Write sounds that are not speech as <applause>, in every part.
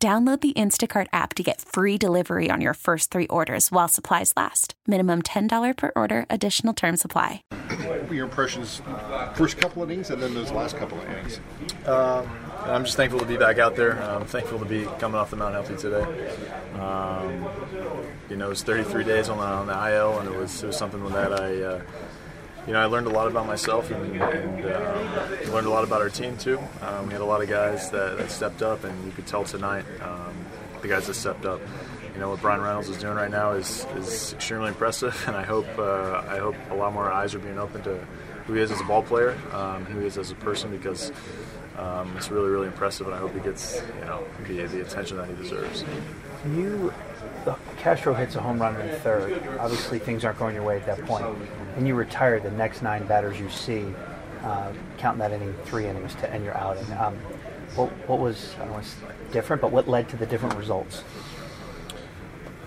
Download the Instacart app to get free delivery on your first three orders while supplies last. Minimum $10 per order, additional term supply. What were your impressions first couple of innings and then those last couple of innings? Um, I'm just thankful to be back out there. I'm thankful to be coming off the mound healthy today. Um, you know, it was 33 days on the, on the IL, and it was, it was something that I. Uh, you know, I learned a lot about myself and, and um, learned a lot about our team too. Um, we had a lot of guys that, that, stepped up, and you could tell tonight um, the guys that stepped up. You know what Bryan Reynolds is doing right now is, is extremely impressive, <laughs> and I hope uh, I hope a lot more eyes are being opened to who he is as a ball player, um, who he is as a person, because um, it's really really impressive, and I hope he gets you know the, the attention that he deserves. You Castro hits a home run in the third. Obviously, things aren't going your way at that point. And you retire the next nine batters you see, uh, counting that inning, three innings to end your outing. Um, what, what was, I don't know, different, but what led to the different results?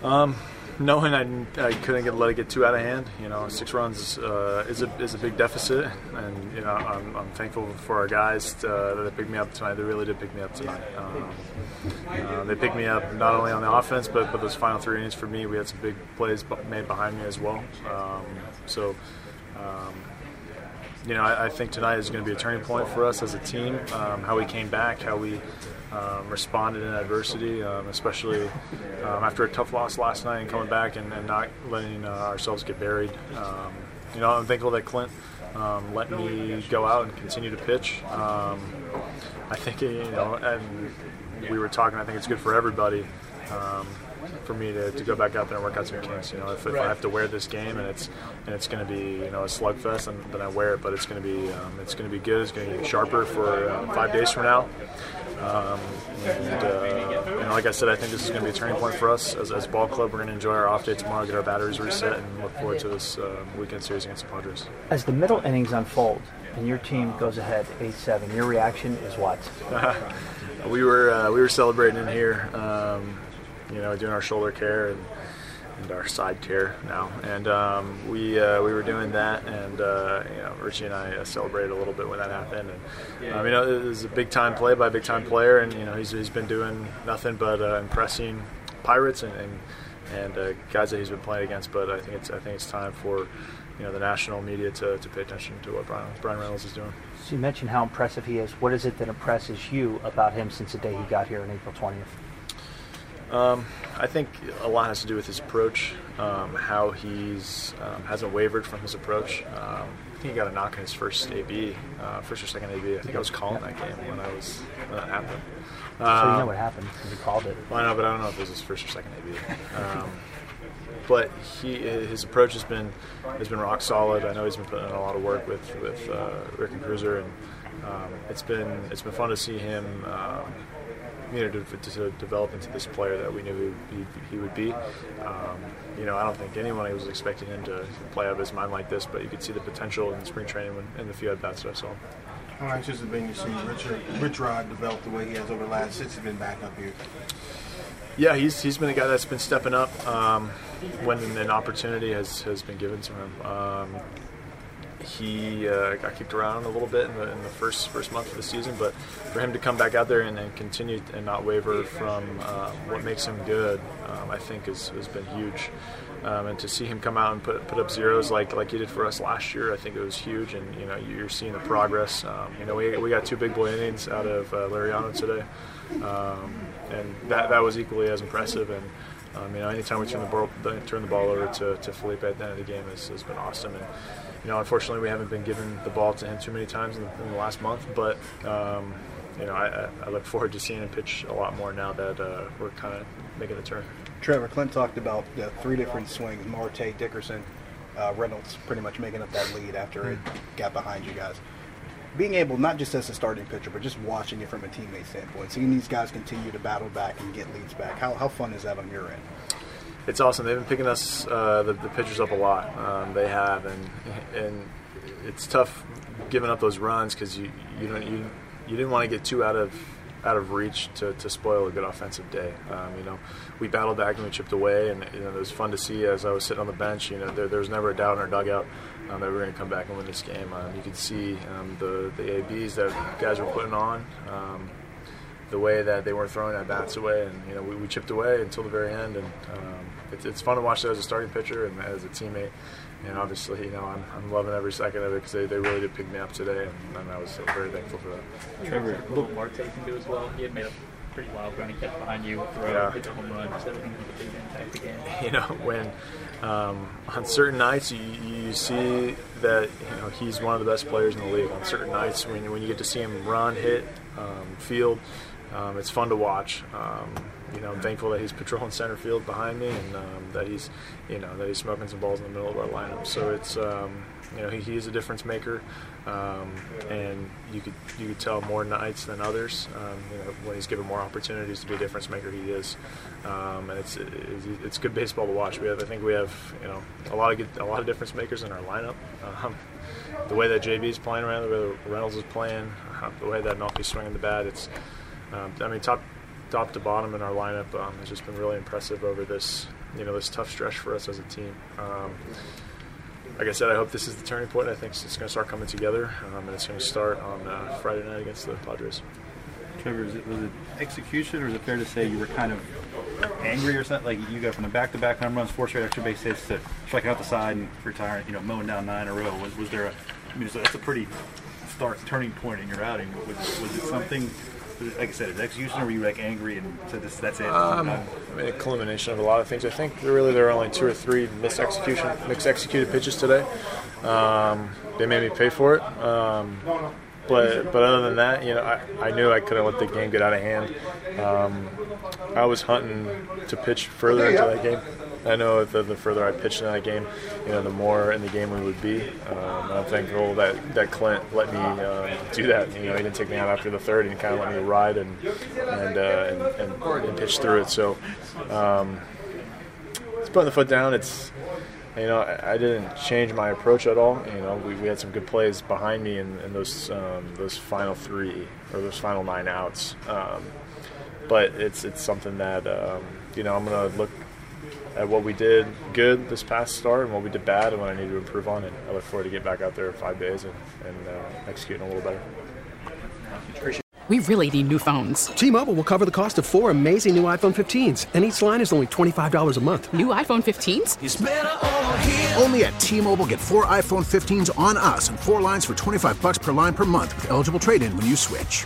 Um, knowing I, I couldn't get, let it get too out of hand, you know, six runs uh, is a is a big deficit, and you know I'm, I'm thankful for our guys to, uh, that they picked me up tonight. They really did pick me up tonight. Um, uh, they picked me up not only on the offense, but but those final three innings for me, we had some big plays made behind me as well. Um, so. Um, you know, I, I, think tonight is going to be a turning point for us as a team. Um, how we came back, how we um, responded in adversity, um, especially um, after a tough loss last night and coming back and, and not letting uh, ourselves get buried. Um, you know, I'm thankful that Clint um, let me go out and continue to pitch. I think, you know, and we were talking, I think it's good for everybody for me to, to go back out there and work out some kinks. You know, if, if I have to wear this game and it's and it's going to be you know a slugfest, then, then I wear it. But it's going to be um, it's going to be good. It's going to get sharper for uh, five days from now. Um, and, uh, you know, like I said, I think this is going to be a turning point for us as, as a ball club. We're going to enjoy our off day tomorrow, get our batteries reset, and look forward to this uh, weekend series against the Padres. As the middle innings unfold and your team goes ahead 8-7, your reaction is what? <laughs> we were uh, we were celebrating in here, um, you know, doing our shoulder care and and our side care now. And um, we uh, we were doing that, and uh, you know, Richie and I uh, celebrated a little bit when that happened. And um, you know, it was a big time play by a big time player, and you know, he's, he's been doing nothing but uh, impressing Pirates and and, and uh, guys that he's been playing against. But I think it's I think it's time for you know the national media to, to pay attention to what Brian, Bryan Reynolds is doing. So you mentioned how impressive he is. What is it that impresses you about him since the day he got here on April 20th? Um, I think a lot has to do with his approach, um, how he's um, hasn't wavered from his approach. Um, I think he got a knock in his first AB, uh, first or second AB. I think I was calling that game when I was when that happened. so you know um, what happened? You called it. Well, I know, but I don't know if it was his first or second AB. Um, but he his approach has been has been rock solid. I know he's been putting in a lot of work with with uh, Rick and Cruiser, and it's been it's been fun to see him you know, to, to, develop into this player that we knew he, he would be. Um, you know, I don't think anyone was expecting him to play out of his mind like this, but you could see the potential in spring training when, in the few at bats that I saw. How anxious has been to see Richard, Rich Rod develop the way he has over the last since he's been back up here? Yeah, he's, he's been a guy that's been stepping up um, when an opportunity has, has been given to him. Um, he uh, got kicked around a little bit in the, in the, first first month of the season, but for him to come back out there and, and continue and not waver from uh, what makes him good, um, I think has, has been huge. Um, and to see him come out and put, put up zeros like like he did for us last year, I think it was huge. And you know, you're seeing the progress. Um, you know, we, we got two big boy innings out of uh, Liriano today, um, and that that was equally as impressive. And um, you know, anytime we turn the ball turn the ball over to, to Felipe at the end of the game has, has been awesome. And you know, unfortunately, we haven't been given the ball to him too many times in the, in the last month. But um, you know, I, I, look forward to seeing him pitch a lot more now that uh, we're kind of making the turn. Trevor Clint talked about the three different swings: Marte, Dickerson, uh, Reynolds, pretty much making up that lead after it got behind you guys. Being able not just as a starting pitcher, but just watching it from a teammate standpoint, seeing these guys continue to battle back and get leads back. How how fun is that on your end? It's awesome. They've been picking us uh, the, the pitchers up a lot. Um, they have, and and it's tough giving up those runs because you you don't you you didn't want to get too out of out of reach to, to spoil a good offensive day. Um, you know, we battled back and we chipped away, and you know it was fun to see as I was sitting on the bench. You know, there, there was never a doubt in our dugout um, that we were going to come back and win this game. Um, you could see um, the the abs that guys were putting on. The way that they weren't throwing at bats away, and you know we, we chipped away until the very end, and um, it's, it's fun to watch that as a starting pitcher and as a teammate. And obviously, you know, I'm, I'm loving every second of it because they, they really did pick me up today, and, and I was very thankful for that. Trevor, look, Marte can do as well. He had made a pretty wild run. He kept behind you, throw, Yeah. hit a home run, just everything with a big impact again. <laughs> you know, when um, on certain nights you, you see that you know he's one of the best players in the league. On certain nights, when when you get to see him run, hit, um, field, um, it's fun to watch. Um, you know, I'm thankful that he's patrolling center field behind me, and um, that he's you know that he's smoking some balls in the middle of our lineup. So it's um, you know he, he is a difference maker, um, and you could you could tell more nights than others. Um, you know when he's given more opportunities to be a difference maker, he is, and it's, it's it's good baseball to watch. We have I think we have you know a lot of good a lot of difference makers in our lineup. The way that JB is playing around, the way that Reynolds is playing, uh, the way that Melky's swinging the bat, it's um, I mean top top to bottom in our lineup um, has just been really impressive over this you know this tough stretch for us as a team. Um, like I said, I hope this is the turning point. I think it's going to start coming together, um, and it's going to start on uh, Friday night against the Padres. Trevor, is it, was it execution, or is it fair to say you were kind of angry or something? Like you go from the back-to-back home runs, four straight extra base hits, to striking out the side and retiring, you know, mowing down nine in a row. Was, was there a? I mean, that's a pretty stark turning point in your outing. Was, was it something? Was it, like I said, is it execution, or were you like angry and said this? That's it. Um, I'm- mean, a culmination of a lot of things. I think really there were only two or three missed execution, mixed executed pitches today. Um, they made me pay for it. Um, but but other than that, you know, I, I knew I couldn't let the game get out of hand. Um, I was hunting to pitch further into that game. I know the, the further I pitched in that game, you know, the more in the game we would be. Um, I'm thankful that, that Clint let me uh, do that. You know, he didn't take me out after the third and kind of let me ride and and, uh, and, and, and pitch through it. So um, it's putting the foot down. It's you know I, I didn't change my approach at all. You know we, we had some good plays behind me in, in those um, those final three or those final nine outs. Um, but it's it's something that um, you know I'm gonna look at what we did good this past start and what we did bad and what I need to improve on. And I look forward to get back out there in five days and, and uh, executing a little better. We really need new phones. T-Mobile will cover the cost of four amazing new iPhone 15s, and each line is only $25 a month. New iPhone 15s? Only at T-Mobile get four iPhone 15s on us and four lines for 25 bucks per line per month with eligible trade-in when you switch.